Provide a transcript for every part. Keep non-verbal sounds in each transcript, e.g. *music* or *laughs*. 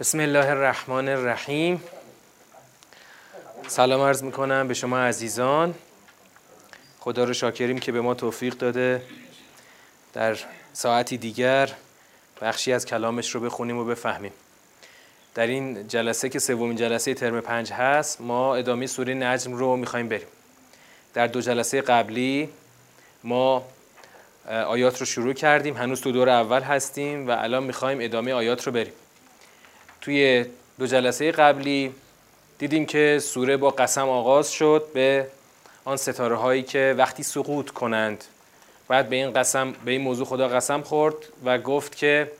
بسم الله الرحمن الرحیم. سلام عرض می‌کنم به شما عزیزان. خدا رو شاکریم که به ما توفیق داده در ساعتی دیگر بخشی از کلامش رو بخونیم و بفهمیم. در این جلسه که سومین جلسه ترم پنج هست ما ادامه سوره نجم رو می‌خوایم بریم. در دو جلسه قبلی ما آیات رو شروع کردیم. هنوز تو دور اول هستیم و الان می‌خوایم ادامه آیات رو بریم. توی دو جلسه قبلی دیدیم که سوره با قسم آغاز شد به آن ستاره هایی که وقتی سقوط کنند. بعد به این قسم به این موضوع خدا قسم خورد و گفت که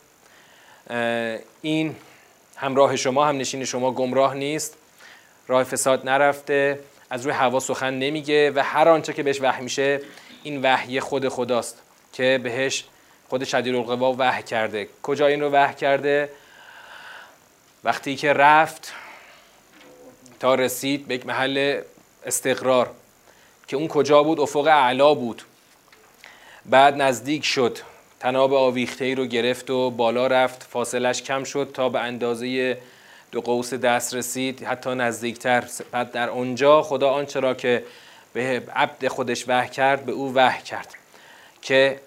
این همراه شما هم نشین شما گمراه نیست. راه فساد نرفته از روی هوا سخن نمیگه و هر آنچه که بهش وحی میشه این وحی خود خداست که بهش خود شدید القوا وحی کرده. کجا این رو وحی کرده؟ وقتی که رفت تا رسید به یک محل استقرار که اون کجا بود؟ افق اعلا بود. بعد نزدیک شد. تناب آویخته ای رو گرفت و بالا رفت. فاصلش کم شد تا به اندازه دو قوس دست رسید. حتی نزدیکتر. بعد در اونجا خدا آنچه را که به عبد خودش وحی کرد به او وحی کرد. که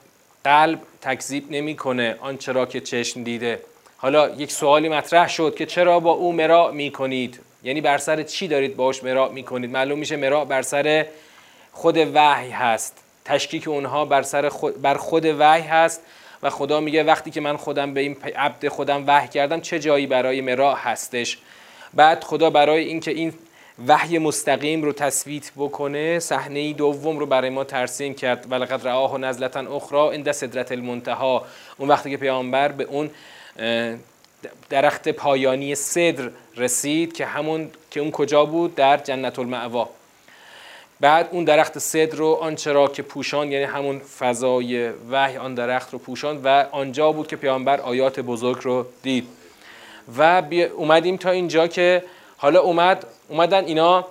قلب تکذیب نمی‌کنه. آنچه را که چشم دیده. حالا یک سوالی مطرح شد که چرا با او مراع می کنید یعنی بر سر چی دارید باش مراع می کنید معلوم میشه مراع بر سر خود وحی هست. تشکیک اونها بر سر خود بر خود وحی هست و خدا میگه وقتی که من خودم به این عبد خودم وحی کردم چه جایی برای مراع هستش؟ بعد خدا برای اینکه این وحی مستقیم رو تصویت بکنه صحنه دوم رو برای ما ترسیم کرد. ولقد رآه نزلتا اخرى عند سدرت المنتها اون وقتی که پیامبر به اون درخت پایانی صدر رسید که همون که اون کجا بود؟ در جنت المعوا بعد اون درخت صدر رو آنچه را که پوشان یعنی همون فضای وحی آن درخت رو پوشان و آنجا بود که پیامبر آیات بزرگ رو دید. و اومدیم تا اینجا که حالا اومد اومدن اینا.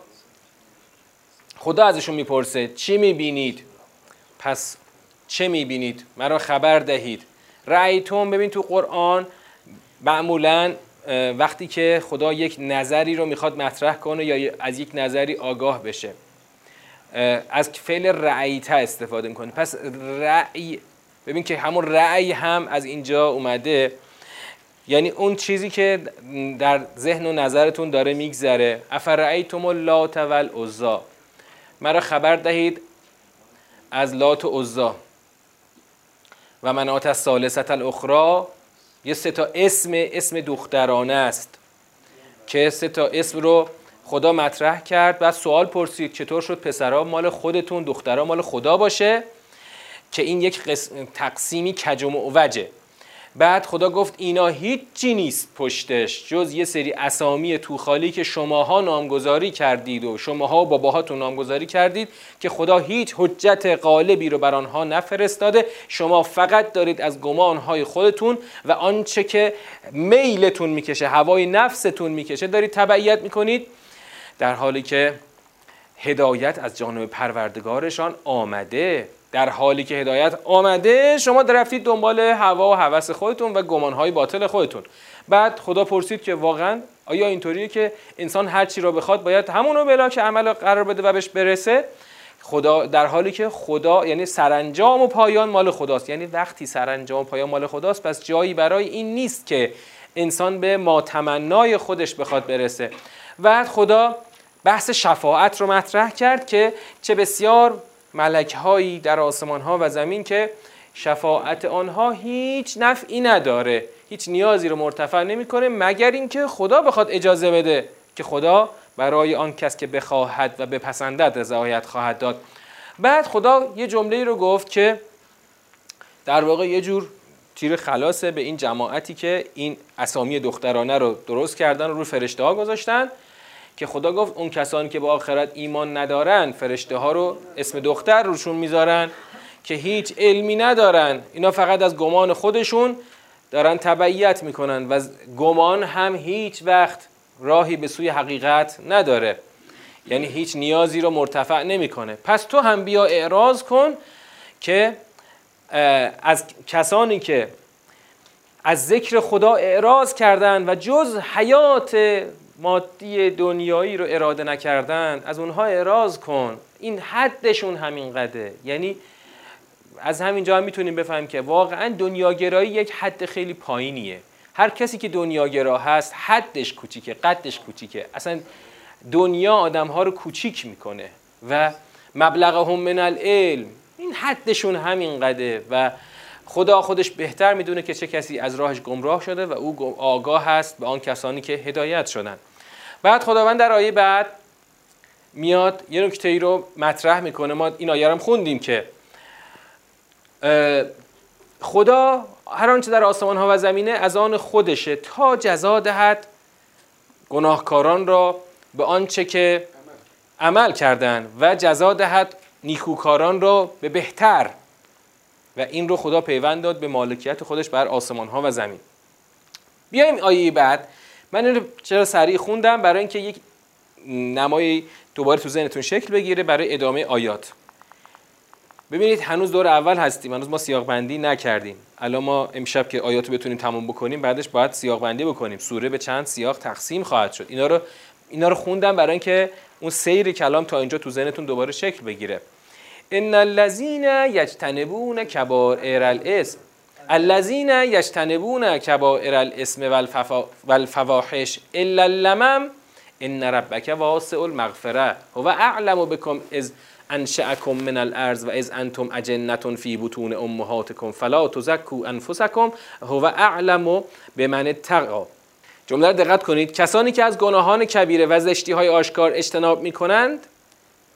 خدا ازشون می‌پرسه چی می‌بینید؟ پس چه می‌بینید؟ مرا خبر دهید. رأیتون ببین تو قرآن معمولا وقتی که خدا یک نظری رو می‌خواد مطرح کنه یا از یک نظری آگاه بشه. از فعل رأیته استفاده می‌کنه پس رأی ببین که همون رأی هم از اینجا اومده. یعنی اون چیزی که در ذهن و نظرتون داره میگذره. افرعیتم اللات والعزا. مرا خبر دهید از لات و عزا. و منات الثالثه الاخرى یه سه تا اسم اسم دخترانه است که سه تا اسم رو خدا مطرح کرد. بعد سوال پرسید چطور شد پسرها مال خودتون دخترها مال خدا باشه که این یک تقسیمی کج و معوجه. بعد خدا گفت اینا هیچی نیست پشتش جز یه سری اسامی توخالی که شماها نامگذاری کردید و شماها و باباهاتون نامگذاری کردید که خدا هیچ حجت غالبی رو بر آنها نفرستاده. شما فقط دارید از گمانهای خودتون و آنچه که میلتون می‌کشه هوای نفستون می‌کشه دارید تبعیت می‌کنید. در حالی که هدایت از جانب پروردگارشان آمده. در حالی که هدایت آمده شما رفتید دنبال هوا و هوس خودتون و گمانهای باطل خودتون. بعد خدا پرسید که واقعا آیا اینطوریه که انسان هر چی را بخواد باید همونو بلا که عمل قرار بده و بهش برسه؟ خدا در حالی که خدا یعنی سرانجام و پایان مال خداست. یعنی وقتی سرانجام و پایان مال خداست پس جایی برای این نیست که انسان به ماتمنای خودش بخواد برسه. و خدا بحث شفاعت رو مطرح کرد که چه بسیار ملک هایی در آسمان ها و زمین که شفاعت آنها هیچ نفعی نداره هیچ نیازی رو مرتفع نمی‌کنه مگر اینکه خدا بخواد اجازه بده که خدا برای آن کس که بخواهد و بپسندد رضایت خواهد داد. بعد خدا یه جمله رو گفت که در واقع یه جور تیر خلاصه به این جماعتی که این اسامی دخترانه رو درست کردن و روی فرشته ها گذاشتن که خدا گفت اون کسانی که به آخرت ایمان ندارن فرشته ها رو اسم دختر روشون می‌ذارن که هیچ علمی ندارن. اینا فقط از گمان خودشون دارن تبعیت می‌کنن و گمان هم هیچ وقت راهی به سوی حقیقت نداره. یعنی هیچ نیازی رو مرتفع نمی‌کنه. پس تو هم بیا اعراض کن که از کسانی که از ذکر خدا اعراض کردن و جز حیات مادی دنیایی رو اراده نکردن از اونها اعراض کن. این حدشون همین قده یعنی از همینجا هم می‌تونیم بفهمیم که واقعا دنیاگرایی یک حد خیلی پایینیه. هر کسی که دنیاگرا هست حدش کوچیکه قدش کوچیکه. اصلا دنیا آدم ها رو کوچیک می‌کنه و مبلغهم من العلم. این حدشون همین قده و خدا خودش بهتر می‌دونه که چه کسی از راهش گمراه شده و او آگاه هست به آن کسانی که هدایت شدن بعد خداوند در آیه بعد میاد یه نکته ای رو مطرح می‌کنه. ما این آیه هم خوندیم که خدا هر آنچه در آسمان ها و زمینه از آن خودشه تا جزا دهد گناهکاران را به آنچه که عمل. کردن و جزا دهد نیکوکاران را به بهتر. و این رو خدا پیوند داد به مالکیت خودش بر آسمان ها و زمین. بیایم آیه بعد. من این رو چرا سریع خوندم؟ برای اینکه یک نمای دوباره تو ذهنتون شکل بگیره برای ادامه آیات. ببینید هنوز دور اول هستیم. هنوز ما سیاق بندی نکردیم. الان ما امشب که آیات رو بتونیم تموم بکنیم بعدش باید سیاق بندی بکنیم. سوره به چند سیاق تقسیم خواهد شد. اینا رو اینا رو خوندم برای اینکه اون سیر کلام تا اینجا تو ذهنتون دوباره شکل بگیره. ان الذين یجتنبون کبائر الاسم الذين یجتنبون کبائر الاسم والفواحش الا اللمم ان ربک واسع المغفره هو اعلم بكم از انشأکم من الارض و از انتم اجنه فی بطون امهاتکم فلا تزکوا انفسکم هو اعلم بمن اتقا جمله دقت کنید کسانی که از گناهان کبیره و زشتی های آشکار اجتناب می کنند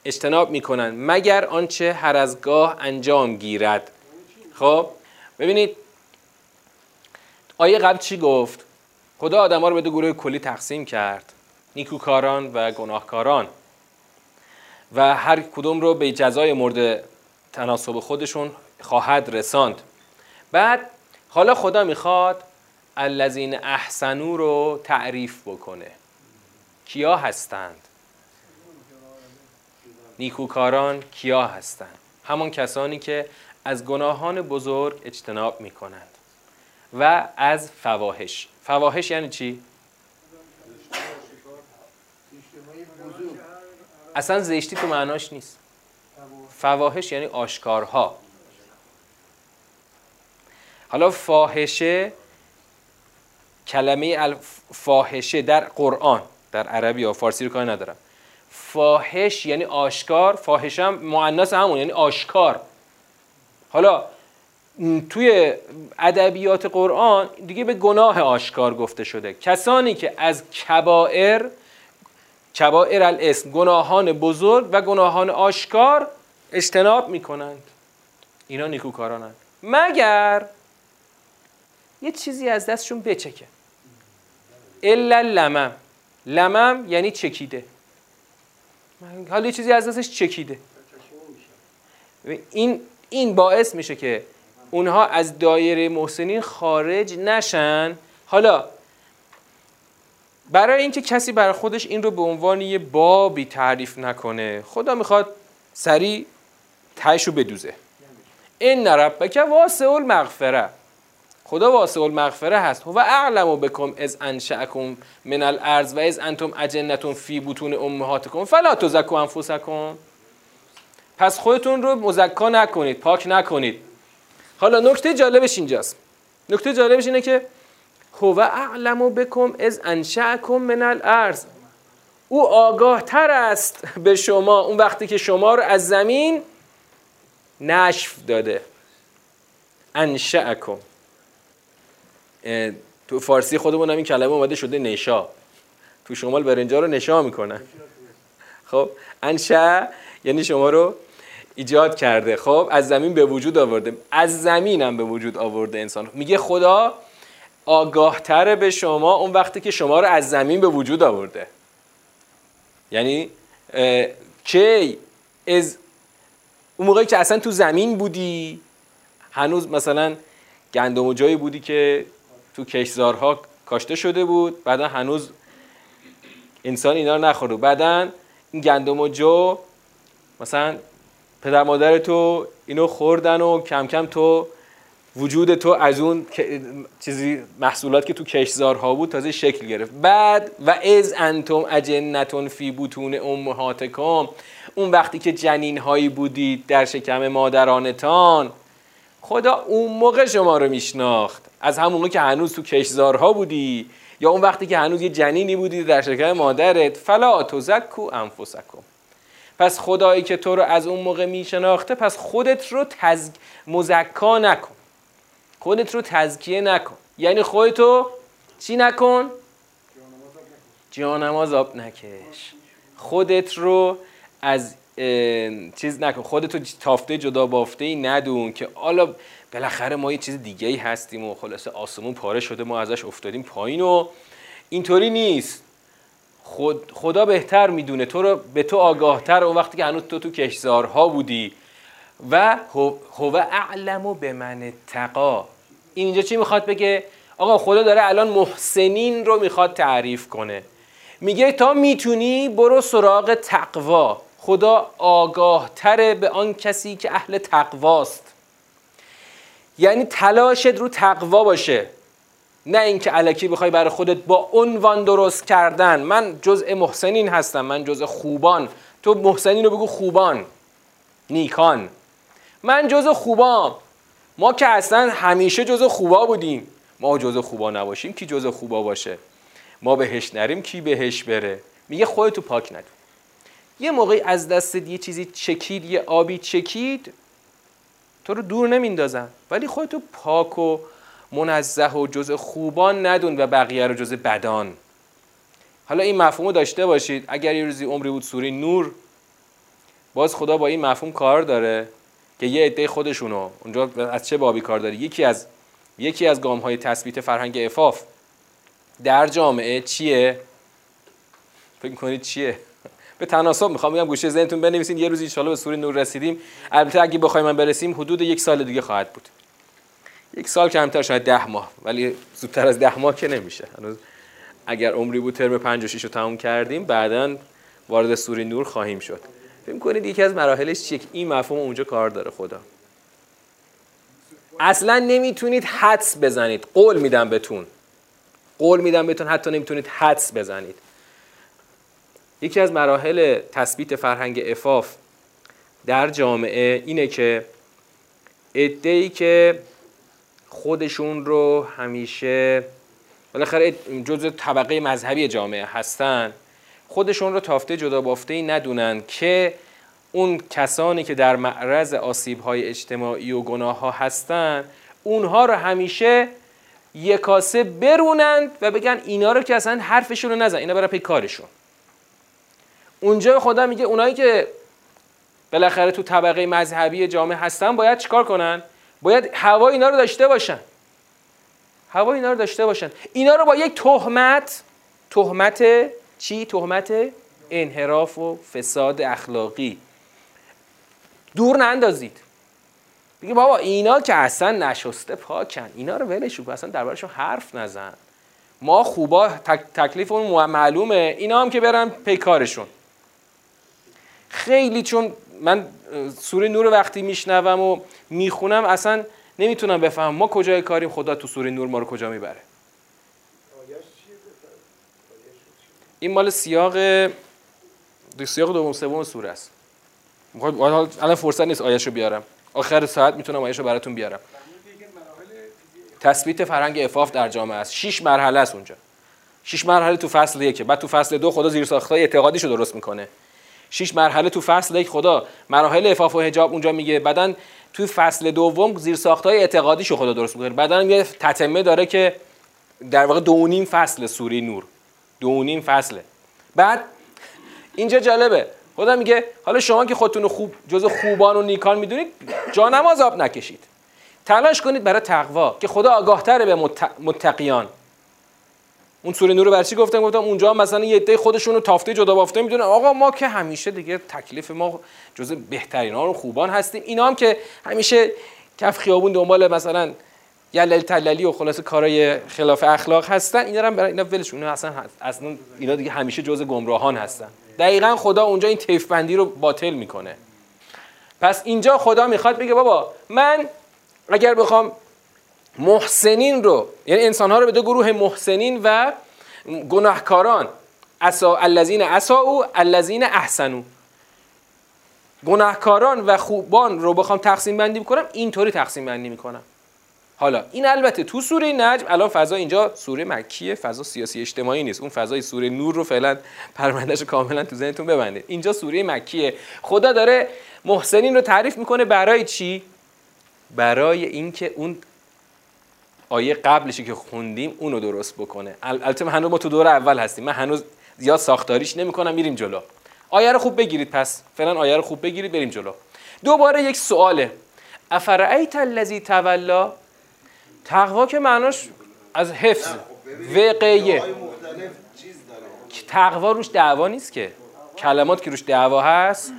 اجتناب می کنند مگر آنچه هر از گاه انجام گیرد. خب ببینید آیه قبل چی گفت؟ خدا آدم ها رو به دو گروه کلی تقسیم کرد نیکوکاران و گناهکاران. و هر کدوم رو به جزای مورد تناسب خودشون خواهد رساند. بعد حالا خدا می‌خواد الذین احسنو رو تعریف بکنه. کیا هستند؟ نیکوکاران کیا هستند؟ همان کسانی که از گناهان بزرگ اجتناب می‌کنند و از فواهش فواهش یعنی چی؟ اصلا زشتی تو معناش نیست. فواهش یعنی آشکارها. حالا فاحشه کلمه فاحشه در قرآن در عربی یا فارسی رو کار ندارم. فاحش یعنی آشکار فاحش هم معنیس همون یعنی آشکار. حالا توی ادبیات قرآن دیگه به گناه آشکار گفته شده. کسانی که از کبائر کبائر الاسم گناهان بزرگ و گناهان آشکار اجتناب می‌کنند. اینا نیکوکارانند. مگر یه چیزی از دستشون بچکه. الا لمم. لمم یعنی چکیده. حالا یه چیزی از دستش چکیده. این این باعث میشه که اونها از دایره محسنین خارج نشن. حالا برای اینکه کسی برای خودش این رو به عنوان یه بابی تعریف نکنه خدا می‌خواد سریع تهش رو بدوزه. این ربک واسع المغفره. خدا واسع المغفره هست. و اعلم بکم از انشأکم من الارض و از انتم اجنتون فی بطون امهاتکم. فلا تزکوا انفسکم. پس خودتون رو مزکا نکنید پاک نکنید. حالا نکته جالبش اینجاست. نکته جالبش اینه که هو اعلم بکم از انشأکم من الارض. او آگاه تر است به شما. اون وقتی که شما رو از زمین نشف داده. انشأکم. تو فارسی خودمون هم این کلمه اومده شده نشا. تو شمال برنجا رو نشا می‌کنن. خب انشا یعنی شما رو ایجاد کرده. خب از زمین به وجود آورده. از زمین هم به وجود آورده انسان. میگه خدا آگاهتر به شما اون وقتی که شما رو از زمین به وجود آورده. یعنی کی از اون موقعی که اصلا تو زمین بودی هنوز مثلا گندم و جایی بودی که تو کشزارها کاشته شده بود. بعدا هنوز انسان اینا رو نخورده بعدا این گندم و جو مثلا پدر مادر تو اینو خوردن و کم کم تو وجود تو از اون چیزی محصولات که تو کشزارها بود تازه شکل گرفت. بعد و از انتم اجنتون فی بوتون امهاتکم. اون وقتی که جنین هایی بودید در شکم مادرانتان خدا اون موقع شما رو میشناخت. از همون موقع که هنوز تو کشزارها بودی یا اون وقتی که هنوز یه جنینی بودی در شکم مادرت فلا تزکو انفسکم. پس خدایی که تو رو از اون موقع میشناخته پس خودت رو تز... مزکا نکن. خودت رو تزکیه نکن. یعنی خودتو چی نکن؟ جانماز آب نکش. خودت رو از چیز نکن. خودتو تافته جدا بافته ای ندون که حالا بالاخره ما یه چیز دیگه ای هستیم و خلاصه آسمون پاره شده ما ازش افتادیم پایین و اینطوری نیست. خود خدا بهتر می‌دونه. تو رو به تو آگاهتر اون وقتی که هنوز تو تو کشزارها بودی و هو اعلم به من تقا این اینجا چی می‌خواد بگه؟ آقا خدا داره الان محسنین رو می‌خواد تعریف کنه. میگه تا می‌تونی برو سراغ تقوا. خدا آگاه تره به آن کسی که اهل تقواست. یعنی تلاشت رو تقوا باشه نه اینکه علکی بخوای برای خودت با عنوان درست کردن. من جزء محسنین هستم من جزء خوبان. تو محسنین رو بگو خوبان نیکان. من جزء خوبام. ما که اصلا همیشه جزء خوبا بودیم. ما جزء خوبا نباشیم کی جزء خوبا باشه؟ ما بهش نریم کی بهش بره؟ میگه خودتو پاک ندون یه موقعی از دست یه چیزی چکید یه آبی چکید تو رو دور نمیندازن. ولی خودتو پاک و منزه و جزء خوبان ندون و بقیه رو جزء بدان. حالا این مفهوم داشته باشید. اگر یه روزی عمری بود سوری نور باز خدا با این مفهوم کار داره که یه عده خودشونو اونجا از چه بابی کار داره؟ یکی از یکی از گام های تثبیت فرهنگ افاف در جامعه چیه؟ فکر کنید چیه؟ به تناسب می‌خوام بگم گوشه ذهنتون بنویسین یه روز ان به سوری نور رسیدیم. البته اگه بخوایم من برسیم حدود یک سال دیگه خواهد بود. یک سال کمتر شاید ده ماه ولی زودتر از ده ماه که نمیشه. هنوز اگر عمری بود ترم 56 رو تموم کردیم بعدا وارد سوری نور خواهیم شد. فکر کنید یکی از مراحلش چیه؟ این مفهوم اونجا کار داره خدا. اصلا نمی‌تونید حدس بزنید. قول میدم بهتون. قول میدم بهتون حتی نمی‌تونید حدس بزنید. یکی از مراحل تثبیت فرهنگ افاف در جامعه اینه که ادهی که خودشون رو همیشه بالاخره جزء طبقه مذهبی جامعه هستن خودشون رو تافته جدا بافته ای ندونن که اون کسانی که در معرض آسیب های اجتماعی و گناه ها هستن اونها رو همیشه یکاسه برونند و بگن اینا رو که اصلا حرفشون رو نزن اینا برای پی کارشون. اونجا خدا میگه اونایی که بالاخره تو طبقه مذهبی جامعه هستن باید چیکار کنن؟ باید هوا اینا رو داشته باشن. هوا اینا رو داشته باشن. اینا رو با یک تهمت تهمت چی؟ تهمت انحراف و فساد اخلاقی. دور نندازید. بگی بابا اینا که اصلا نشسته پاکن. اینا رو ولش کن. اصلا دربارشون حرف نزن. ما خوبا تک تکلیفمون معلومه. اینا هم که برن پیکارشون خیلی چون من سوره نور وقتی میشنوم و می‌خونم اصلا نمی‌تونم بفهمم ما کجای کاریم خدا تو سوره نور ما رو کجا می‌بره. این مال سیاق سیاق دوم سوم سوره است. الان فرصت نیست آیه‌شو بیارم. آخر ساعت می‌تونم آیه‌شو براتون بیارم. تثبیت فرهنگ افاف در جامعه است. شش مرحله است اونجا. شش مرحله تو فصل یکه. بعد تو فصل دو خدا زیر ساختای اعتقادیشو درست می‌کنه. شش مرحله تو فصل یک خدا. مراحل افاف و حجاب اونجا میگه بعدن تو فصل دوم زیر ساختای اعتقادیشو خدا درست می‌کنه. بعدن یه تتمه داره که در واقع دو نیم فصل سوره نور. دو نیم فصله بعد اینجا جالبه. خدا میگه حالا شما که خودتون خوب جز خوبان و نیکان می‌دونید جا نماز آب نکشید. تلاش کنید برای تقوا که خدا آگاهتره به متقیان. اون سوره نور برچی گفتم گفتم اونجا مثلا یه عده خودشون رو تافته جدا بافته می‌دونن. آقا ما که همیشه دیگه تکلیف ما جز بهترین ها و خوبان هستیم. اینا هم که همیشه کف خیابون دنبال مثلا یلل تللی و خلاص کارای خلاف اخلاق هستن. اینا هم برای اینا ولشون. اصلا اصلا اینا دیگه همیشه جز گمراهان هستن. دقیقا خدا اونجا این تیف بندی رو باطل می‌کنه. پس اینجا خدا می‌خواد بگه بابا من اگر بخوام محسنین رو یعنی انسان ها رو به دو گروه محسنین و گناهکاران. اسا الذین اساءوا الذین احسنوا. گناهکاران و خوبان رو بخوام تقسیم بندی بکنم اینطوری تقسیم بندی می‌کنم. حالا این البته تو سوره نجم الان فضا اینجا سوره مکیه فضا سیاسی اجتماعی نیست. اون فضای سوره نور رو فعلا پروندهش کاملا تو ذهنتون ببنده اینجا سوره مکیه. خدا داره محسنین رو تعریف می‌کنه برای چی؟ برای اینکه اون آیه قبلشی که خوندیم اونو درست بکنه. البته هنوز ما تو دور اول هستیم. من هنوز زیاد ساختاریش نمی‌کنم میریم جلو. آیه رو خوب بگیرید پس. فعلا آیه رو خوب بگیرید بریم جلو. دوباره یک سواله. افرعیت الذی تولا؟ تقوا که معناش از حفظ. وقیه تقوا روش دعوا نیست که. کلمات که روش دعوا هست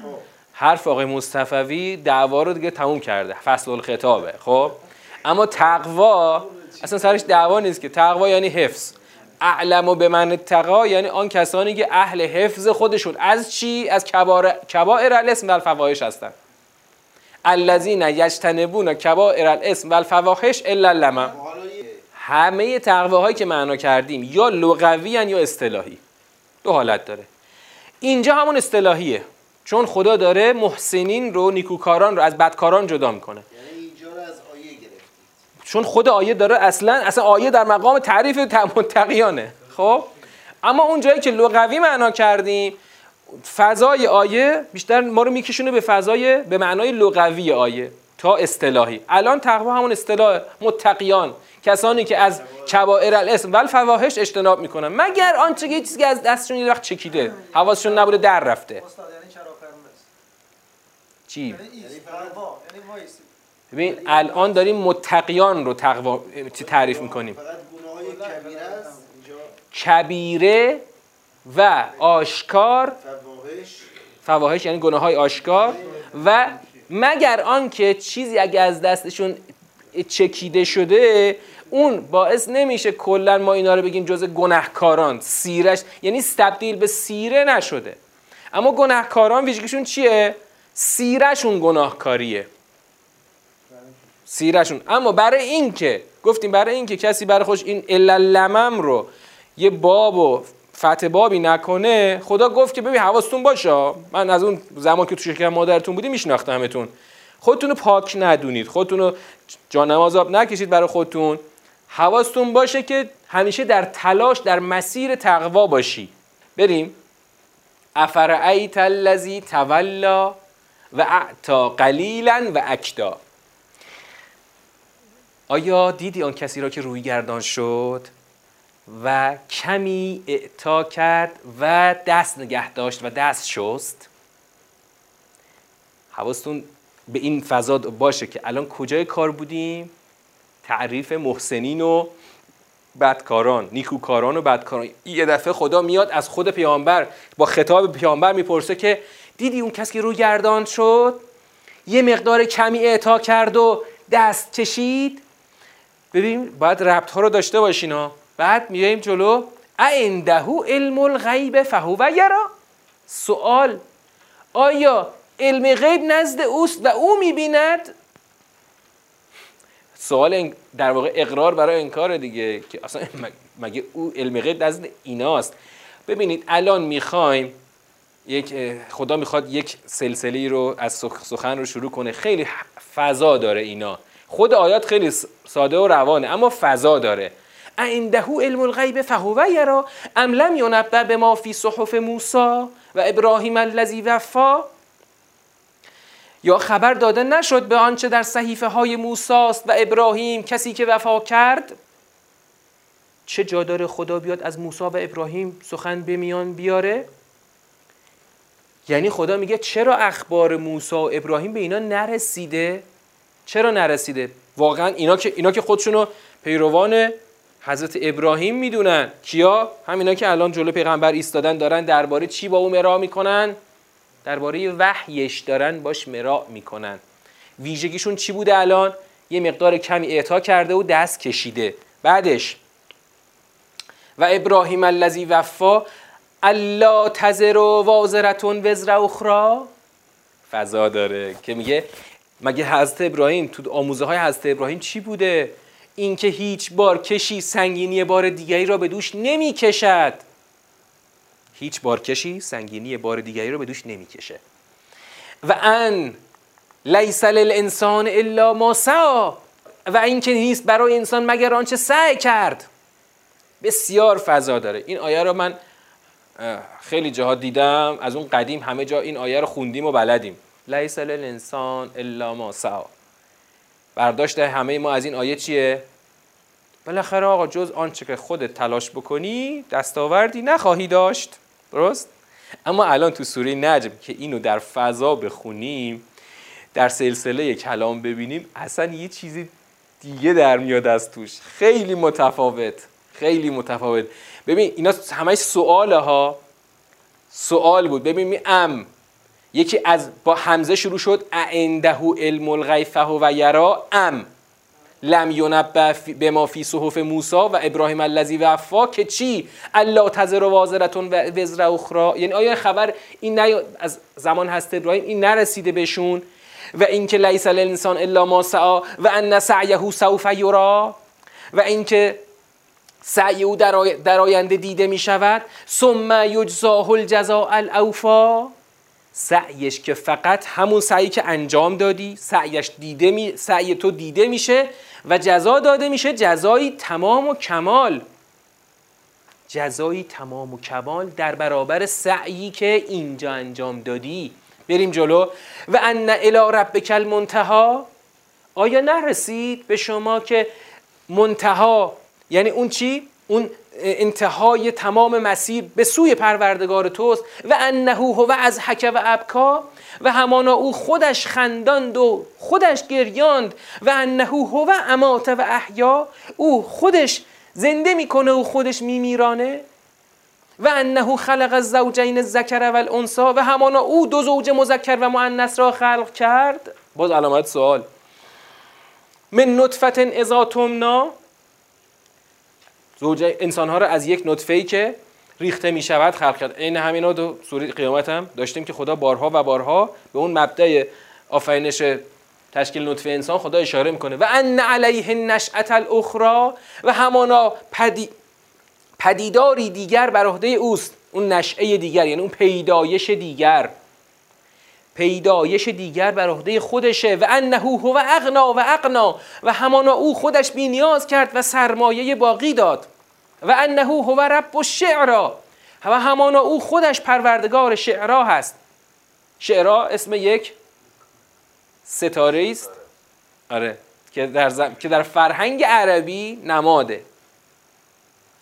حرف آقای مصطفوی دعوا رو دیگه تموم کرده. فصل الخطابه خب؟ اما تقوا اصلا سرش دعوا نیست که تقوا یعنی حفظ. اعلم و به من تقا یعنی آن کسانی که اهل حفظ خودشون. از چی؟ از کبائر الاسم و الفواحش هستن. الذین یجتنبون کبائر الاسم و الفواحش الا لمم همه تقواهایی که معنا کردیم یا لغوی یا اصطلاحی. دو حالت داره. اینجا همون اصطلاحیه. چون خدا داره محسنین رو نیکوکاران رو از بدکاران جدا می‌کنه. چون خود آیه داره اصلا اصلا آیه در مقام تعریف متقیانه. خب؟ اما اون جایی که لغوی معنا کردیم فضای آیه بیشتر ما رو میکشونه به فضای به معنای لغوی آیه تا اصطلاحی. الان تقوا همون اصطلاح متقیان. کسانی که از کبائر الاسم و الفواحش اجتناب می‌کنن. مگر آنچه که چیزی از دستشون یه وقت چکیده. حواسشون نبوده در رفته. یعنی چی؟ یعنی ببین الان داریم متقیان رو تقوا تعریف می‌کنیم. کبیره و آشکار فواهش یعنی گناه های آشکار و مگر آنکه چیزی اگه از دستشون چکیده شده اون باعث نمیشه کلا ما اینا رو بگیم جز گناهکاران سیرش یعنی تبدیل به سیره نشده. اما گناهکاران ویژگیشون چیه؟ سیرشون گناهکاریه. سیرشون. اما برای اینکه گفتیم برای اینکه کسی برای خوش این لمم رو یه باب و فتح بابی نکنه خدا گفت که ببین حواستون باشه. من از اون زمان که تو شکر مادرتون بودی میشناختمتون خودتون رو پاک ندونید. خودتون رو جانماز آب نکشید برای خودتون. حواستون باشه که همیشه در تلاش در مسیر تقوا باشی. بریم. افرعیت الذی تولا و اعتا قلیلا و اکدا آیا دیدی آن کسی را که روی گردان شد و کمی اعطا کرد و دست نگه داشت و دست شست؟ حواستون به این فضا باشه که الان کجای کار بودیم؟ تعریف محسنین و بدکاران نیکوکاران و بدکاران. یه دفعه خدا میاد از خود پیامبر با خطاب پیامبر می‌پرسه که دیدی اون کسی که رو گردان شد؟ یه مقدار کمی اعطا کرد و دست کشید؟ ببین باید ربط ها رو داشته باشین بعد میایم جلو. عنده علم الغیب فهو یرا. سوال آیا علم غیب نزد اوست و او می‌بیند؟ سوال در واقع اقرار برای انکار دیگه که اصلا *laughs* مگه او علم غیب نزد ایناست؟ ببینید الان می‌خوایم یک خدا می‌خواد یک سلسله رو از سخن رو شروع کنه. خیلی فضا داره اینا. خود آیات خیلی ساده و روانه اما فضا داره. عنده علم الغیب فهو یرا ام لم ینبأ بما فی صحف موسی و ابراهیم الذی وفا. یا خبر داده نشد به آنچه در صحیفه های موساست و ابراهیم کسی که وفا کرد؟ چه جا داره خدا بیاد از موسی و ابراهیم سخن به میان بیاره؟ یعنی خدا میگه چرا اخبار موسی و ابراهیم به اینا نرسیده؟ چرا نرسیده؟ واقعا اینا که اینا که خودشونو پیروان حضرت ابراهیم می‌دونن. کیا؟ همینا که الان جلو پیغمبر ایستادن دارن درباره چی با او مرا می‌کنن؟ درباره وحیش دارن باش مرا می‌کنن. ویژگیشون چی بوده الان؟ یه مقدار کمی اعطا کرده و دست کشیده. بعدش و ابراهیم الذی وفا الا تزر و وازرتون وزر اخرى فضا داره. که میگه مگه حضرت ابراهیم تو آموزه های حضرت ابراهیم چی بوده؟ اینکه هیچ بار کشی سنگینی بار دیگری را به دوش نمی کشد هیچ بار کشی سنگینی بار دیگری را به دوش نمی کشه و ان لیس للانسان الا ما سعا و اینکه نیست برای انسان مگر آنچه سعی کرد. بسیار فضا داره. این آیه رو من خیلی جاها دیدم. از اون قدیم همه جا این آیه رو خوندیم و بلدیم. لیس للانسان الا ما سعا برداشت همه ما از این آیه چیه؟ بالاخره آقا جز آنچه که خودت تلاش بکنی دستاوردی نخواهی داشت. درست؟ اما الان تو سوره نجم که اینو در فضا بخونیم در سلسله کلام ببینیم اصلا یه چیزی دیگه در میاد از توش. خیلی متفاوت خیلی متفاوت. ببین اینا همش سواله ها. سوال بود. ببین می ام. یکی از با حمزه شروع شد. عنده علم الغیب و یرا ام لم ینبه به ما فی صحف موسی و ابراهیم الذی وفا که چی؟ الله تزر وازرتون و وزر اخرى یعنی آیا خبر این نه از زمان هست ابراهیم این نرسیده بهشون؟ و اینکه لیس الانسان الا ما سعا و ان سعیه سوف یرا. و اینکه سعی او در آینده دیده می شود ثم یجزاه الجزاء الاوفا سعیش که فقط همون سعی که انجام دادی سعیش دیده می... سعی تو دیده میشه و جزا داده میشه جزایی تمام و کمال. جزایی تمام و کمال در برابر سعیی که اینجا انجام دادی. بریم جلو. و ان الی ربک المنتها آیا نرسید به شما که منتها یعنی اون چی؟ اون انتهای تمام مسیر به سوی پروردگار توست و انه هو از حک و ابکا و همانا او خودش خنداند و خودش گریاند و انه هو امات و احیا او خودش زنده می‌کنه و خودش میمیرانه و انه خلق الزوجین الذکر و الانسا و همانا او دو زوج مذکر و مؤنث را خلق کرد. باز علامت سوال. من نطفت اذا تمنا زوج انسان ها را از یک نطفه ای که ریخته می شود خلق کرد. این همینا دو سوره قیامت هم داشتیم که خدا بارها و بارها به اون مبدع آفرینش تشکیل نطفه انسان خدا اشاره می‌کنه. و ان علیه نشأت الاخرى و همانا پدی پدیداری دیگر بر عهده اوست. اون نشعه دیگر یعنی اون پیدایش دیگر. پیدایش دیگر بر عهده خودشه. و انه هو اغنا و اقنا و همانا او خودش بی نیاز کرد و سرمایه باقی داد. و انه هو رب و شعرا و همانا او خودش پروردگار شعرا هست. شعرا اسم یک ستاره است. آره که در, که در فرهنگ عربی نماده.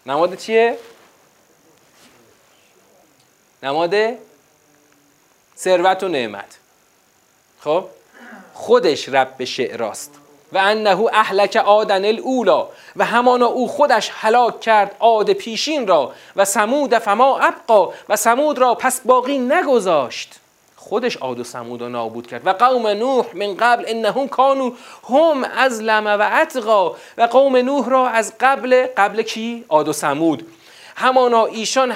نماد چیه؟ نماد ثروت و نعمت. خب؟ خودش رب شعراست. و انه اهلک آدن الاولا و همانا او خودش هلاک کرد عاد پیشین را و سمود فما ابقا و سمود را پس باقی نگذاشت. خودش عاد و سمود را نابود کرد. و قوم نوح من قبل انهم کانو هم ازلم و اتقا و قوم نوح را از قبل قبل کی؟ عاد و سمود. همانا ایشان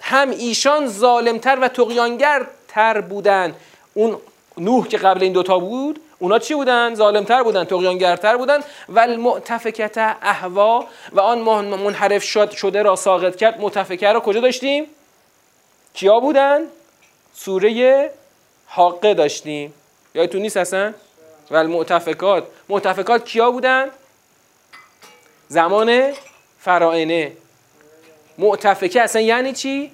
هم ایشان ظالمتر و تر بودن. اون نوح که قبل این دوتا بود اونا چی بودن؟ ظالمتر بودن تقیانگرتر بودن و المعتفکت احوا و آن منحرف شد شده را ساقط کرد متفکه را کجا داشتیم؟ کیا بودن؟ سوره حاقه داشتیم تو نیست اصلا؟ و المعتفکات معتفکات کیا بودن؟ زمان فرائنه معتفکه اصلا یعنی چی؟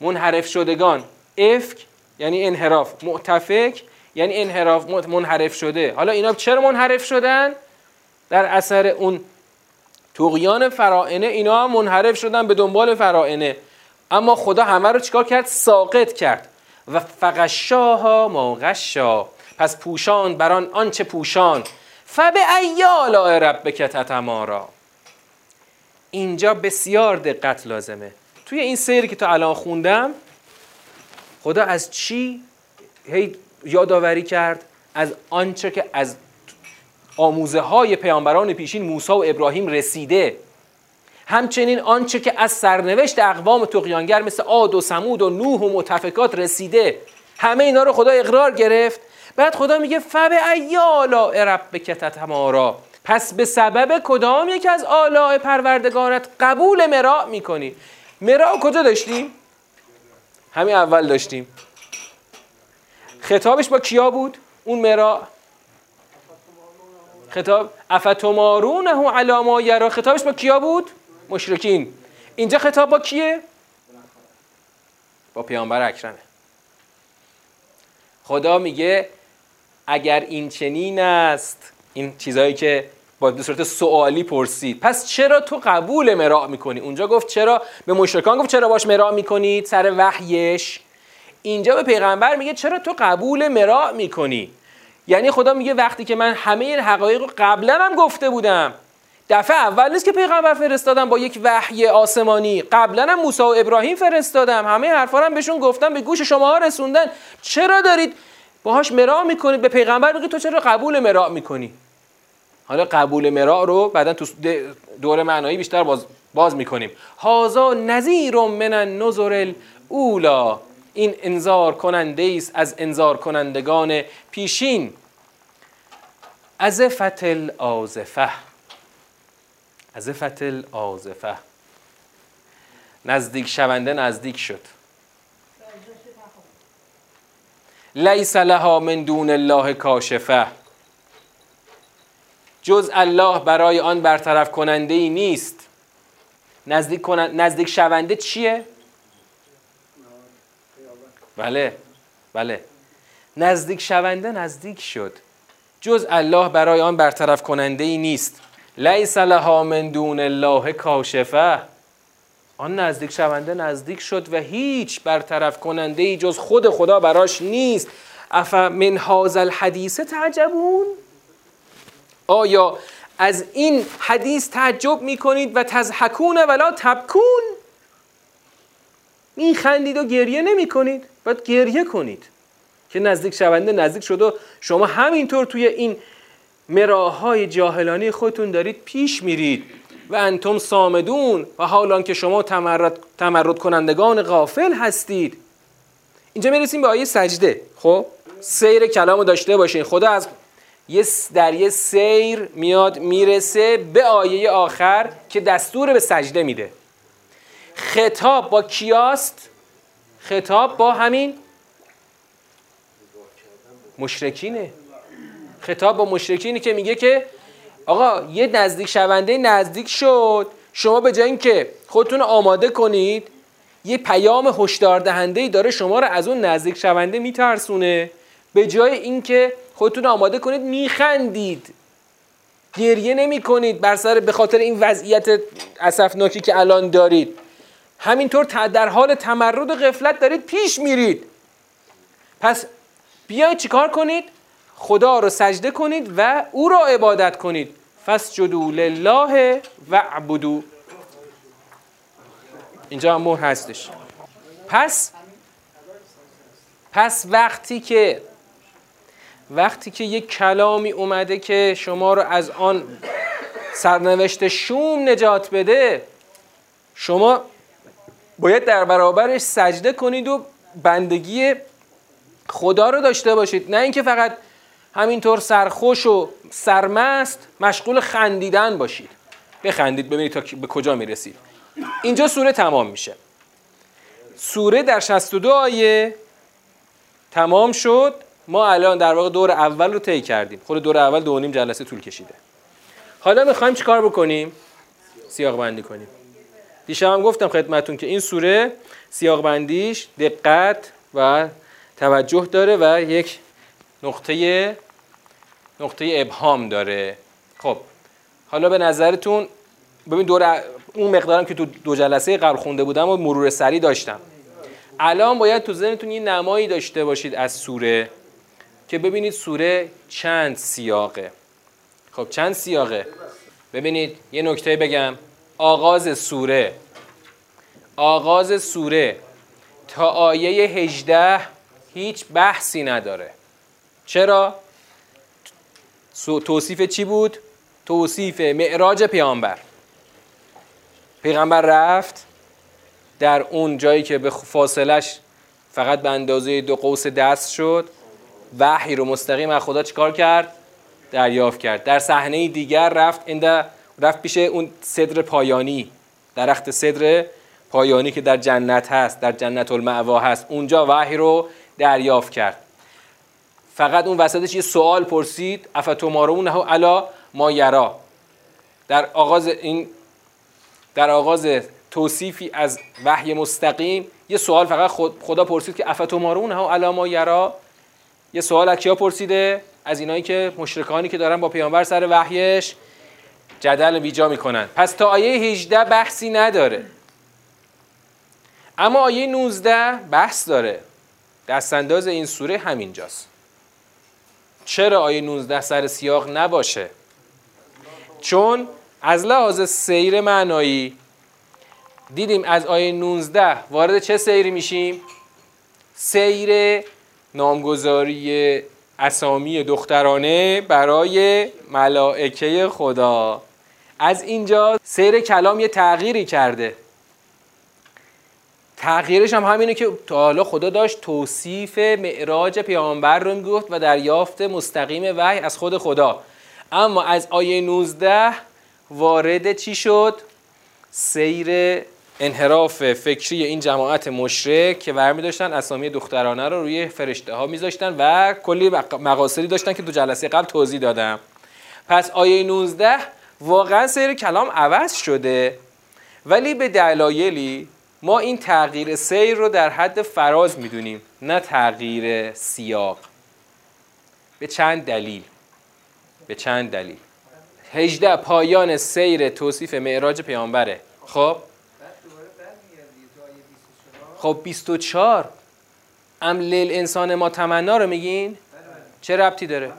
منحرف شدگان افک یعنی انحراف معتفک یعنی انحراف منحرف شده. حالا اینا چرا منحرف شدن؟ در اثر اون توقیان فرائنه اینا هم منحرف شدن به دنبال فرائنه. اما خدا همه رو چیکار کرد؟ ساقط کرد. و فقشاها ما غشا پس پوشان بران آنچه پوشان. فبه ایالا ربک تتمارا. اینجا بسیار دقت لازمه. توی این سری که تا الان خوندم خدا از چی هی یادآوری کرد از آنچه که از آموزه های پیامبران پیشین موسی و ابراهیم رسیده. همچنین آنچه که از سرنوشت اقوام تقیانگر مثل عاد و سمود و نوح و متفکات رسیده. همه اینا رو خدا اقرار گرفت. بعد خدا میگه فب ایالا ربک تتمارا پس به سبب کدام یک از آلاء پروردگارت قبول مراع می‌کنی؟ مراع کجا داشتیم؟ همین اول داشتیم. خطابش با کیا بود؟ اون مراع خطاب افتمارونه علی ما یرا خطابش با کیا بود؟ مشرکین اینجا خطاب با کیه؟ با پیامبر اکرمه خدا میگه اگر این چنین است این چیزهایی که با به صورت سوالی پرسید پس چرا تو قبول مراع می‌کنی اونجا گفت چرا به مشرکان گفت چرا باش مراع می‌کنید سر وحیش اینجا به پیغمبر میگه چرا تو قبول مراع می‌کنی؟ یعنی خدا میگه وقتی که من همه این حقایق رو قبلا هم گفته بودم دفعه اول نیست که پیغمبر فرستادم با یک وحی آسمانی قبلا هم موسی و ابراهیم فرستادم همه حرفا هم بهشون گفتم به گوش شما رسوندن چرا دارید باهاش مراع می‌کنید؟ به پیغمبر میگه تو چرا قبول مراع می‌کنی؟ حالا قبول مراع رو بعدا تو دور معنایی بیشتر باز, باز می‌کنیم. هازا نظیر من النظر الاولا این انذار کننده است از انذار کنندگان پیشین. از فتل آزفه. از فتل آزفه. نزدیک شونده نزدیک شد. لیس لها من دون الله کاشفه. جز الله برای آن برطرف کننده ای نیست. نزدیک, نزدیک شونده چیه؟ بله بله. نزدیک شونده نزدیک شد. جز الله برای آن برطرف کننده ای نیست. لیس لها من دون الله کاشفه. آن نزدیک شونده نزدیک شد و هیچ برطرف کننده ای جز خود خدا براش نیست. اف من هذا الحدیث تعجبون؟ آیا از این حدیث تعجب می کنید و تزحکون ولا تبکون؟ این خندید و گریه نمی کنید باید گریه کنید. که نزدیک شونده نزدیک شد و شما همینطور توی این مراهای جاهلانی خودتون دارید پیش میرید. و انتم سامدون و حالان که شما تمرد, تمرد کنندگان غافل هستید. اینجا می‌رسیم به آیه سجده. خب؟ سیر کلامو داشته باشین. خدا از یه در یه سیر میاد می‌رسه به آیه آخر که دستور به سجده میده. خطاب با کیاست؟ خطاب با همین مشرکینه. خطاب با مشرکینی که میگه که آقا یه نزدیک شونده نزدیک شد. شما به جای اینکه خودتون آماده کنید یه پیام هشدار دهنده داره شما رو از اون نزدیک شونده میترسونه. به جای اینکه خودتون آماده کنید میخندید. گریه نمی کنید بر سر به خاطر این وضعیت اسفناکی که الان دارید. همینطور در حال تمرد و غفلت دارید پیش میرید. پس بیایید چیکار کنید؟ خدا رو سجده کنید و او را عبادت کنید. فسجدوا لله و عبدو اینجا هم مهر هستش. پس پس وقتی که وقتی که یک کلامی اومده که شما رو از آن سرنوشت شوم نجات بده شما باید در برابرش سجده کنید و بندگی خدا رو داشته باشید. نه اینکه فقط همینطور سرخوش و سرمست مشغول خندیدن باشید. بخندید ببینید تا به کجا می‌رسید. اینجا سوره تمام میشه. سوره در 62 آیه تمام شد. ما الان در واقع دور اول رو طی کردیم. خود دور اول دو نیم جلسه طول کشیده. حالا می‌خوایم چیکار بکنیم؟ سیاق بندی کنیم. دیشب هم گفتم خدمتون که این سوره سیاق بندیش دقت و توجه داره و یک نقطه نقطه ابهام داره. خب حالا به نظرتون ببین دور اون مقدارم که تو دو جلسه قبل خونده بودم و مرور سری داشتم. الان باید تو ذهنتون یه نمایی داشته باشید از سوره که ببینید سوره چند سیاقه. خب چند سیاقه؟ ببینید یه نکته بگم. آغاز سوره آغاز سوره تا آیه 18 هیچ بحثی نداره چرا؟ توصیف چی بود؟ توصیف معراج پیامبر پیغمبر رفت در اون جایی که به فاصلش فقط به اندازه دو قوس دست شد وحی رو مستقیم از خدا چیکار کرد؟ دریافت کرد در صحنه دیگر رفت اند رفت پیش اون صدر پایانی درخت صدر پایانی که در جنت هست در جنت المعوا هست. اونجا وحی رو دریافت کرد. فقط اون وسطش یه سوال پرسید افتمارونه علا ما یرا در آغاز این در آغاز توصیفی از وحی مستقیم یه سوال فقط خدا پرسید که افتمارونه علا ما یرا یه سوال از کیا پرسیده؟ از اینایی که مشرکانی که دارن با پیامبر سر وحیش. جدل بیجا می‌کنن. پس تا آیه 18 بحثی نداره. اما آیه 19 بحث داره. دستانداز این سوره همینجاست. چرا آیه 19 سر سیاق نباشه؟ چون از لحاظ سیر معنایی دیدیم از آیه 19 وارد چه سیری میشیم؟ سیر نامگذاری اسامی دخترانه برای ملائکه خدا. از اینجا سیر کلام یه تغییری کرده. تغییرش هم همینه که تا حالا خدا داشت توصیف معراج پیامبر رو می‌گفت و دریافت مستقیم وحی از خود خدا. اما از آیه 19 وارد چی شد؟ سیر انحراف فکری این جماعت مشرک که برمی داشتن اسامی دخترانه رو روی فرشته ها میذاشتن و کلی مقاصدی داشتن که تو جلسه قبل توضیح دادم. پس آیه 19 واقعا سیر کلام عوض شده. ولی به دلایلی ما این تغییر سیر رو در حد فراز می‌دونیم نه تغییر سیاق. به چند دلیل. به چند دلیل. هجده پایان سیر توصیف معراج پیامبره. خب؟ خب 24 ام لیل انسان ما تمنا رو میگین؟ چه ربطی داره؟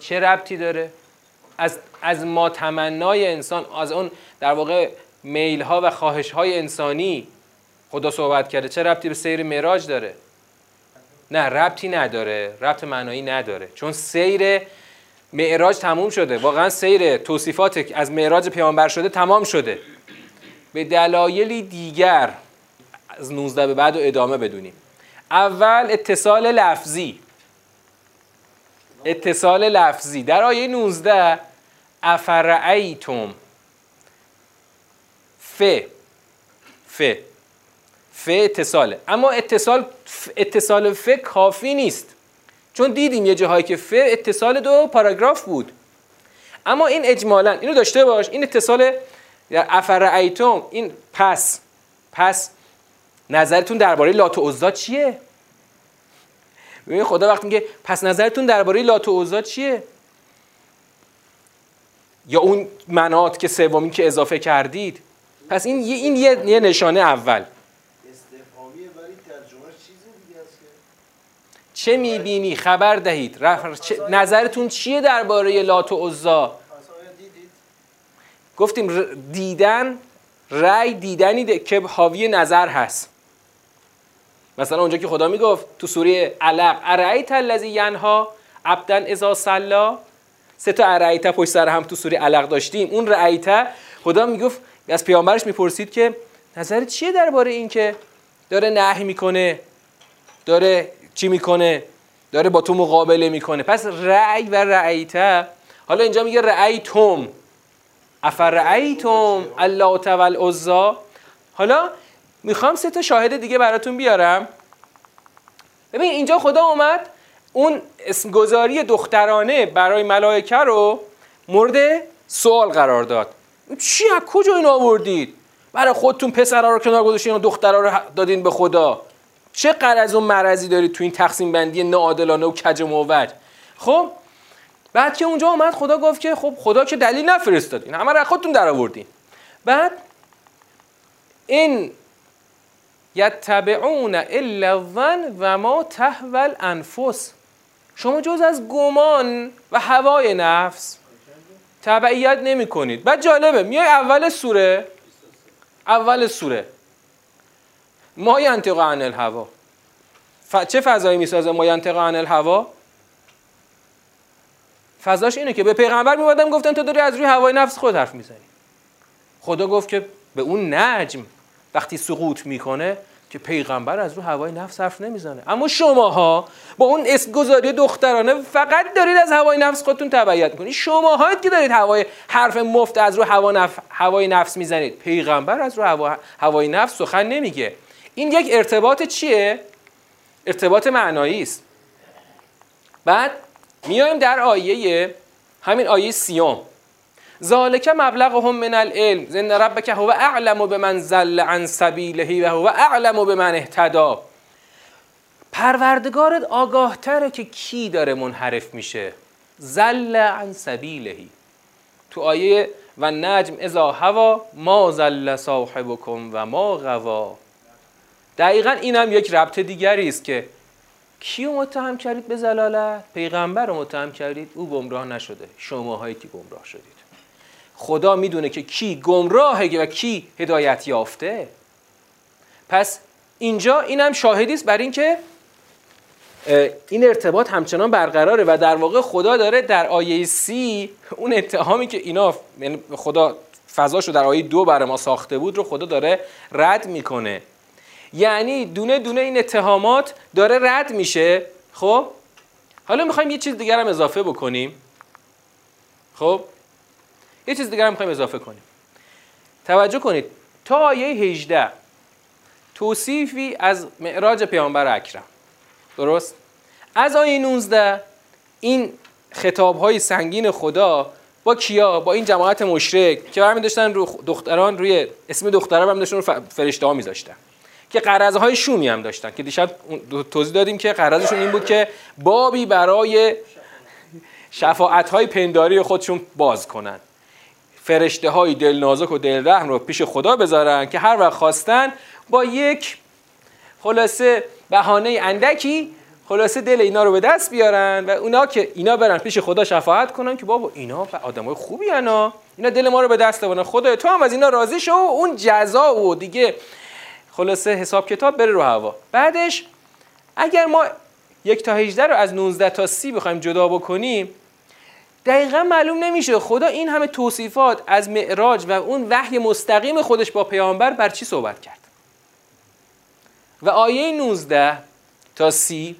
چه ربطی داره؟ از از ما تمنای انسان از اون در واقع میل ها و خواهش های انسانی خدا صحبت کرده چه ربطی به سیر معراج داره؟ نه ربطی نداره ربط معنایی نداره چون سیر معراج تموم شده واقعا سیر توصیفات از معراج پیامبر شده تمام شده. به دلایلی دیگر از 19 به بعد و ادامه بدونیم. اول اتصال لفظی. اتصال لفظی. در آیه 19 افرعیتم ف ف ف اتصاله. اما اتصال اتصال ف کافی نیست. چون دیدیم یه جاهایی که ف اتصال دو پاراگراف بود. اما این اجمالا اینو داشته باش. این اتصال افرعیتم این پس. پس نظرتون درباره لات و عزا چیه؟ ببین خدا وقتی میگه پس نظرتون درباره لات و عزا چیه؟ یا اون منات که سومی که اضافه کردید؟ پس این یه این یه, یه نشانه اول. چه می‌بینی؟ خبر دهید. نظرتون چیه درباره لات و عزا گفتیم دیدن رأی دیدنی که حاوی نظر هست. مثلا اونجا که خدا می‌گفت تو سوره علق ارایت الذی ینها عبدا اذا صلا سه تا ارایت پشت سر هم تو سوره علق داشتیم. اون رایت خدا می‌گفت از پیامبرش می‌پرسید که نظر چیه درباره این که داره نهی می‌کنه؟ داره چی می‌کنه؟ داره با تو مقابله می‌کنه. پس رأی و رأیته حالا اینجا میگه رأیتم افرعیتم الله تعالی عزا حالا می‌خوام سه تا شاهد دیگه براتون بیارم. ببین اینجا خدا اومد اون اسمگذاری دخترانه برای ملائکه رو مورد سوال قرار داد. چی از کجا این آوردید؟ برای خودتون پسرها رو کنار گذاشتین و دخترها رو دادین به خدا؟ چه از اون مرضی دارید تو این تقسیم بندی ناعادلانه و کج موج؟ خب بعد که اونجا اومد خدا گفت که خب خدا که دلیل نفرستاد. این همه را خودتون در آوردین بعد این یتبعون الا الظن و ما تهول انفس شما جز از گمان و هوای نفس تبعیت نمی کنید. بعد جالبه میای اول سوره اول سوره. ما ینطق عن الهوا. چه فضایی می‌سازه ما ینطق عن الهوا؟ فضاش اینه که به پیغمبر میومدن گفتن تو داری از روی هوای نفس خود حرف می‌زنی. خدا گفت که به اون نجم. وقتی سقوط می‌کنه که پیغمبر از رو هوای نفس حرف نمی‌زنه. اما شماها با اون اسم گذاری دخترانه فقط دارید از هوای نفس خودتون تبعیت کنید شماها که دارید هوای حرف مفت از رو هوا نف... هوای نفس می‌زنید. پیغمبر از رو هوا... هوای نفس سخن نمیگه. این یک ارتباط چیه؟ ارتباط معنایی است. بعد میایم در آیه همین آیه سیوم. ذالک مبلغهم من العلم. زن ربک هو اعلم بمن زل عن سبیله و هو اعلم بمن اهتدا پروردگارت آگاه تره که کی داره منحرف میشه. زل عن سبیلهی تو آیه و نجم ازا هوا ما زل صاحبکم و ما غوا. دقیقا این هم یک ربط دیگری است که کیو متهم کردید به زلالت؟ پیغمبر رو متهم کردید او گمراه نشده. شماهایی که گمراه شدید. خدا می‌دونه که کی گمراهه و کی هدایت یافته. پس اینجا اینم شاهدی است بر اینکه این ارتباط همچنان برقراره و در واقع خدا داره در آیه سی اون اتهامی که اینا یعنی خدا فضاشو در آیه دو برای ما ساخته بود رو خدا داره رد می‌کنه. یعنی دونه دونه این اتهامات داره رد میشه. خب؟ حالا می‌خوایم یه چیز دیگر هم اضافه بکنیم. خب؟ یه چیز دیگر هم می‌خوایم اضافه کنیم. توجه کنید تا آیه 18 توصیفی از معراج پیامبر اکرم. درست؟ از آیه 19 این خطاب های سنگین خدا با کیا؟ با این جماعت مشرک که برمی داشتن رو دختران روی اسم دخترها برمی داشتن رو فرشته ها میذاشتن که قرضه های شومی هم داشتن که دیشب توضیح دادیم که قرضشون این بود که بابی برای شفاعت های پنداری خودشون باز کنن. فرشته های دل نازک و دل رحم رو پیش خدا بذارن که هر وقت خواستن با یک خلاصه بهانه اندکی خلاصه دل اینا رو به دست بیارن و اونا که اینا برن پیش خدا شفاعت کنن که بابا اینا آدمای خوبی انا اینا دل ما رو به دست آوردن. خدا تو هم از اینا راضی شو. اون جزا و دیگه خلاصه حساب کتاب بره رو هوا. بعدش اگر ما یک تا 18 رو از 19 تا 30 بخوایم جدا بکنیم دقیقا معلوم نمیشه. خدا این همه توصیفات از معراج و اون وحی مستقیم خودش با پیامبر بر چی صحبت کرد؟ و آیه 19 تا 30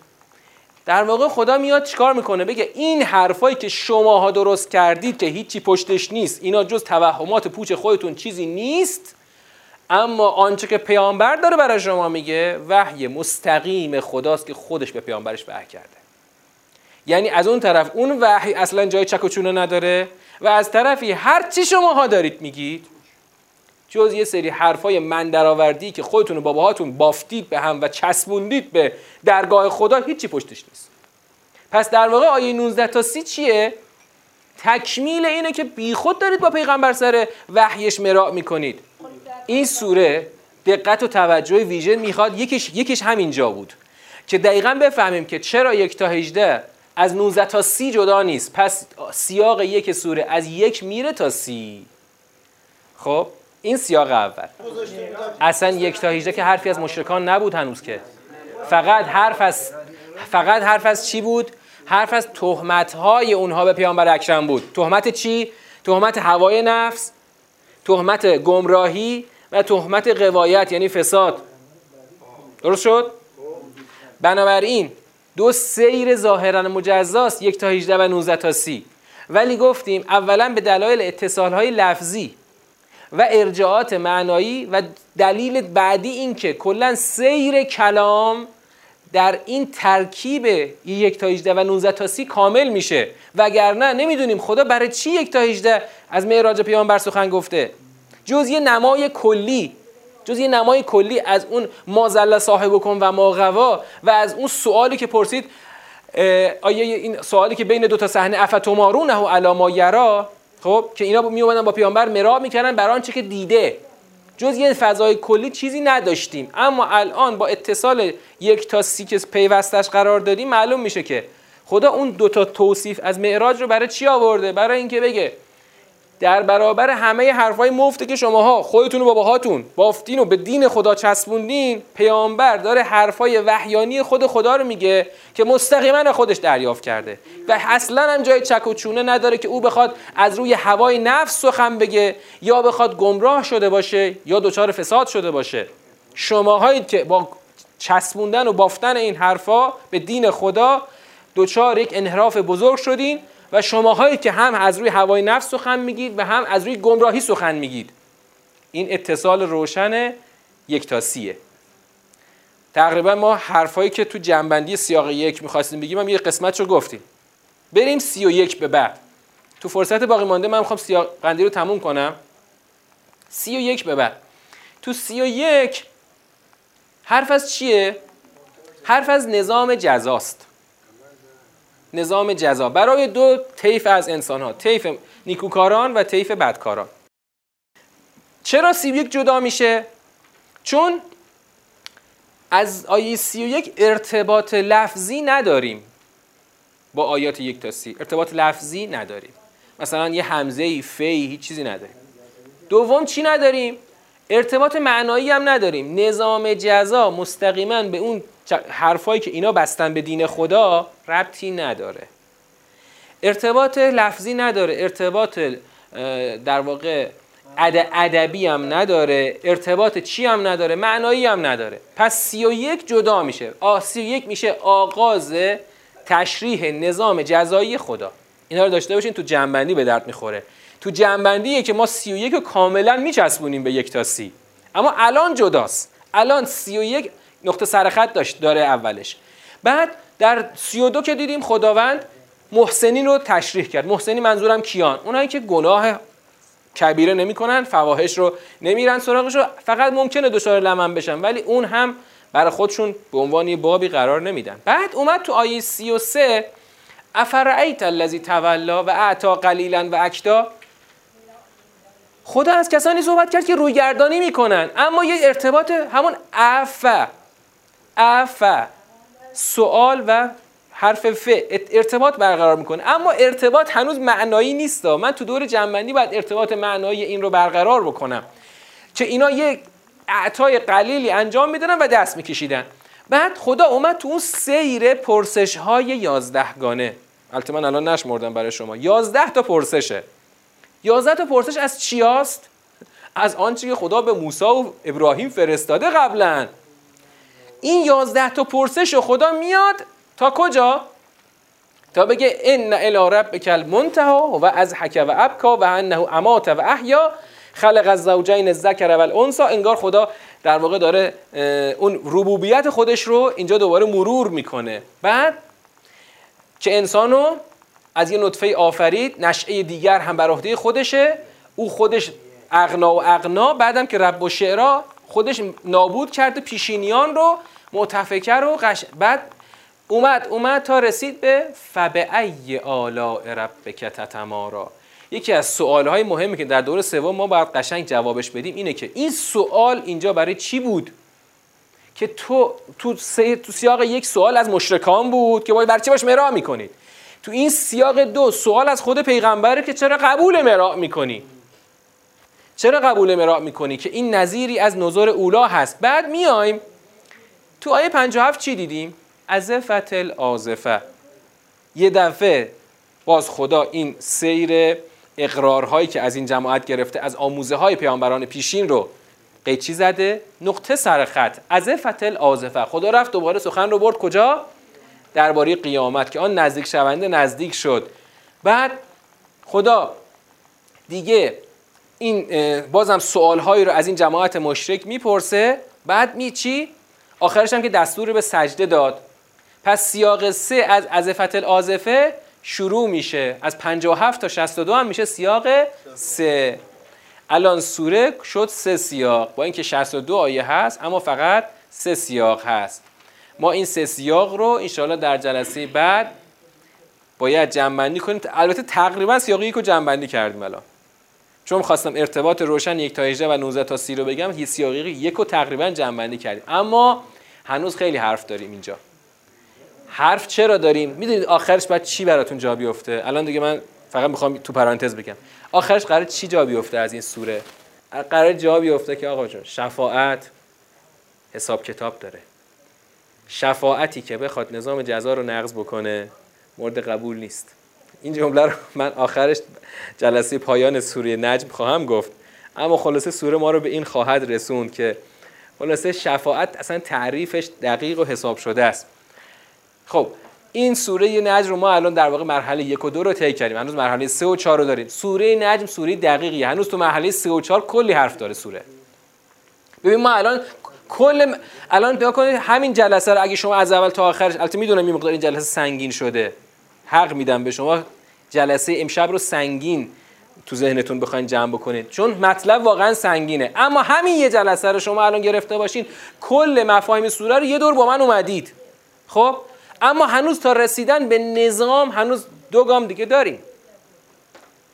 در واقع خدا میاد چیکار می‌کنه؟ بگه این حرفایی که شماها درست کردید که هیچی پشتش نیست اینا جز توهمات پوچ خودتون چیزی نیست اما آنچه که پیامبر داره برای شما میگه وحی مستقیم خداست که خودش به پیامبرش وحی کرده. یعنی از اون طرف اون وحی اصلا جای چک و چونه نداره و از طرفی هر چی شماها دارید میگید جز یه سری حرفای من درآوردی که خودتون و باباهاتون بافتید به هم و چسبوندید به درگاه خدا هیچی پشتش نیست. پس در واقع آیه 19 تا 30 چیه؟ تکمیل اینه که بیخود دارید با پیغمبر سر وحیش مراع می‌کنید. این سوره دقت و توجه ویژه می‌خواد یکیش یکیش همینجا بود که دقیقا بفهمیم که چرا یک تا 18 از 19 تا 30 جدا نیست. پس سیاق یک سوره از یک میره تا سی. خب این سیاق اول. اصلا یک تا 18 که حرفی از مشرکان نبود هنوز که. فقط حرف از فقط حرف از چی بود؟ حرف از تهمت های اونها به پیامبر اکرم بود. تهمت چی؟ تهمت هوای نفس تهمت گمراهی و تهمت قوایت یعنی فساد. درست شد؟ بنابراین دو سیر ظاهرا مجزاست یک تا 18 و 19 تا 30 ولی گفتیم اولا به دلایل اتصال های لفظی و ارجاعات معنایی و دلیل بعدی این که کلا سیر کلام در این ترکیب یک تا 18 و 19 تا 30 کامل میشه. وگرنه نمی‌دونیم خدا برای چی یک تا 18 از معراج پیامبر سخن گفته؟ جز یه نمای کلی. جز یه نمای کلی از اون مازل صاحب کن و ماغوا و از اون سوالی که پرسید آیا این سوالی که بین دو تا صحنه افتمارونه و علاما یرا خب که اینا می اومدن با پیامبر مرا می‌کردن برای آنچه که دیده. جز یه فضای کلی چیزی نداشتیم. اما الان با اتصال یک تا سی که پیوستش قرار دادیم معلوم میشه که خدا اون دو تا توصیف از معراج رو برای چی آورده؟ برای اینکه بگه در برابر همه حرفای مفته که شماها خودتون و باباهاتون بافتین و به دین خدا چسبوندین پیامبر داره حرفای وحیانی خود خدا رو میگه که مستقیما خودش دریافت کرده. و اصلا هم جای چک و چونه نداره که او بخواد از روی هوای نفس سخن بگه یا بخواد گمراه شده باشه یا دچار فساد شده باشه. شماهایی که با چسبوندن و بافتن این حرفا به دین خدا دوچار یک انحراف بزرگ شدین و شماهایی که هم از روی هوای نفس سخن میگید و هم از روی گمراهی سخن میگید. این اتصال روشن یک تا سیه. تقریبا ما حرفایی که تو جنبندی سیاق یک می‌خواستیم بگیم هم یه قسمت رو گفتیم. بریم سی و یک به بعد. تو فرصت باقی مانده من می‌خوام سیاق قندی رو تموم کنم. سی و یک به بعد. تو سی و یک حرف از چیه؟ حرف از نظام جزاست. نظام جزا. برای دو طیف از انسان ها طیف نیکوکاران و طیف بدکاران. چرا سی یک جدا میشه؟ چون از آیه سی و یک ارتباط لفظی نداریم. با آیات یک تا سی. ارتباط لفظی نداریم. مثلا یه همزه ای فی هیچ چیزی نداریم. دوم چی نداریم؟ ارتباط معنایی هم نداریم. نظام جزا مستقیما به اون حرفایی که اینا بستن به دین خدا ربطی نداره. ارتباط لفظی نداره. ارتباط در واقع ادبی هم نداره. ارتباط چی هم نداره؟ معنایی هم نداره. پس سی و یک جدا میشه. سی و یک میشه آغاز تشریح نظام جزایی خدا. اینا رو داشته باشین تو جنبندی به درد می‌خوره. تو جنبندیه که ما سی و یک رو کاملا میچسبونیم به یک تا سی. اما الان جداست. الان سی و یک نقطه سرخط داشت داره اولش. بعد در سی و دو که دیدیم خداوند محسنین رو تشریح کرد. محسنین منظورم کیان. اونایی که گناه کبیره نمی‌کنن فواحش رو نمیرن سراغش رو فقط ممکنه دچار لمن بشن ولی اون هم برای خودشون به عنوان یه بابی قرار نمیدن. بعد اومد تو آیه 33 افرعیت الذی تولا و اعطا قلیلا و اکدا خدا از کسانی صحبت کرد که رویگردانی می‌کنن اما یه ارتباط همون افا افا سوال و حرف ف. ارتباط برقرار می‌کنه. اما ارتباط هنوز معنایی نیست. من تو دور جنبندی باید ارتباط معنایی این رو برقرار بکنم. که اینا یک اعطای قلیلی انجام می‌دادن و دست میکشیدن. بعد خدا اومد تو اون سیر پرسش های یازدهگانه البته من الان نشمردم برای شما. یازده تا پرسشه. یازده تا پرسش از چی هست؟ از آنچه که خدا به موسی و ابراهیم فرستاده قبلا. این یازده تا پرسش خدا میاد. تا کجا؟ تا بگه ان الی ربک المنتها و از حک و ابکا و انه امات و احیا. خلق از زوجین الذکر و الانثى انگار خدا در واقع داره اون ربوبیت خودش رو اینجا دوباره مرور می‌کنه. بعد که انسانو از یه نطفه آفرید نشعه دیگر هم بر عهده خودشه. او خودش اغنا و اغنا بعدم که رب و شعرا خودش نابود کرده پیشینیان رو متفکر و قش... بعد اومد اومد تا رسید به فبعی آلاء ربک تتمارا. یکی از سوالهای مهمی که در دور سوم ما باید قشنگ جوابش بدیم اینه که این سوال اینجا برای چی بود؟ که تو تو, تو سیاق یک سوال از مشرکان بود که باید برای چی باش مرا می‌کنید؟ تو این سیاق دو سوال از خود پیغمبره که چرا قبول مراع می‌کنی؟ چرا قبول مراع می‌کنی که این نظیری از نظر اولا هست؟ بعد میایم تو آیه 57 چی دیدیم؟ ازفت الازفه یه دفعه باز خدا این سیر اقرارهایی که از این جماعت گرفته از آموزه های پیامبران پیشین رو قیچی زده نقطه سر خط. ازفت الازفه خدا رفت دوباره سخن رو برد. کجا؟ درباره قیامت که آن نزدیک شونده نزدیک شد. بعد خدا دیگه این بازم سوالهایی رو از این جماعت مشرک می‌پرسه بعد می چی؟ آخرش هم که دستور به سجده داد. پس سیاق سه از ازفت الازفه شروع میشه. از 57 تا 62 هم میشه سیاق سه. الان سوره شد سه سیاق. با اینکه 62 آیه هست اما فقط سه سیاق هست. ما این سه سیاق رو انشاءالله در جلسه بعد باید جنبندی کنیم. البته تقریبا سیاقی رو جنبندی کردیم الان. چون خواستم ارتباط روشن یک تا 18 و 19 تا 30 رو بگم هی سیاقی یک رو تقریبا جنبندی کردیم. اما هنوز خیلی حرف داریم اینجا. حرف چرا داریم؟ می‌دونید آخرش بعد چی براتون جا بیفته؟ الان دیگه من فقط می‌خوام تو پرانتز بگم. آخرش قرار چی جا بیفته از این سوره؟ قرار جا بیفته که آقا جون شفاعت حساب کتاب داره. شفاعتی که بخواد نظام جزا رو نقض بکنه مورد قبول نیست. این جمله رو من آخرش جلسه پایان سوره نجم خواهم گفت. اما خلاصه سوره ما رو به این خواهد رسوند که خلاصه شفاعت اصلا تعریفش دقیق و حساب شده است. خب این سوره نجم رو ما الان در واقع مرحله یک و دو رو طی کردیم. هنوز مرحله سه و چهار رو داریم. سوره نجم سوره دقیقی هنوز تو مرحله سه و چهار کلی حرف داره سوره. ببین ما الان کل الان بیا کنید همین جلسه رو اگه شما از اول تا آخرش البته می‌دونم این مقدار این جلسه سنگین شده. حق میدم به شما. جلسه امشب رو سنگین تو ذهنتون بخواین جمع بکنید. چون مطلب واقعا سنگینه. اما همین یه جلسه رو شما الان گرفته باشین کل مفاهیم سوره رو یه دور با من اومدید. خب؟ اما هنوز تا رسیدن به نظام هنوز دو گام دیگه داریم.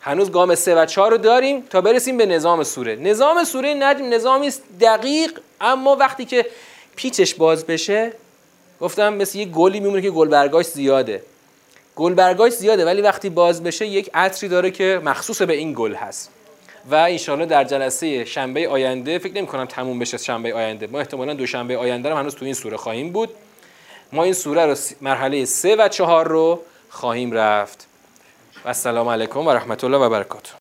هنوز گام سه و چهار رو داریم تا برسیم به نظام سوره. نظام سوره نجم نظامی است دقیق اما وقتی که پیچش باز بشه گفتم مثل یه گلی میمونه که گلبرگاش زیاده. گلبرگاش زیاده ولی وقتی باز بشه یک عطری داره که مخصوص به این گل هست. و انشالله در جلسه شنبه آینده فکر نمی کنم تموم بشه شنبه آینده. ما احتمالا دو شنبه آینده رو هنوز تو این سوره خواهیم بود. ما این سوره رو مرحله سه و چهار رو خواهیم رفت. و السلام علیکم و رحمت الله و برکاته.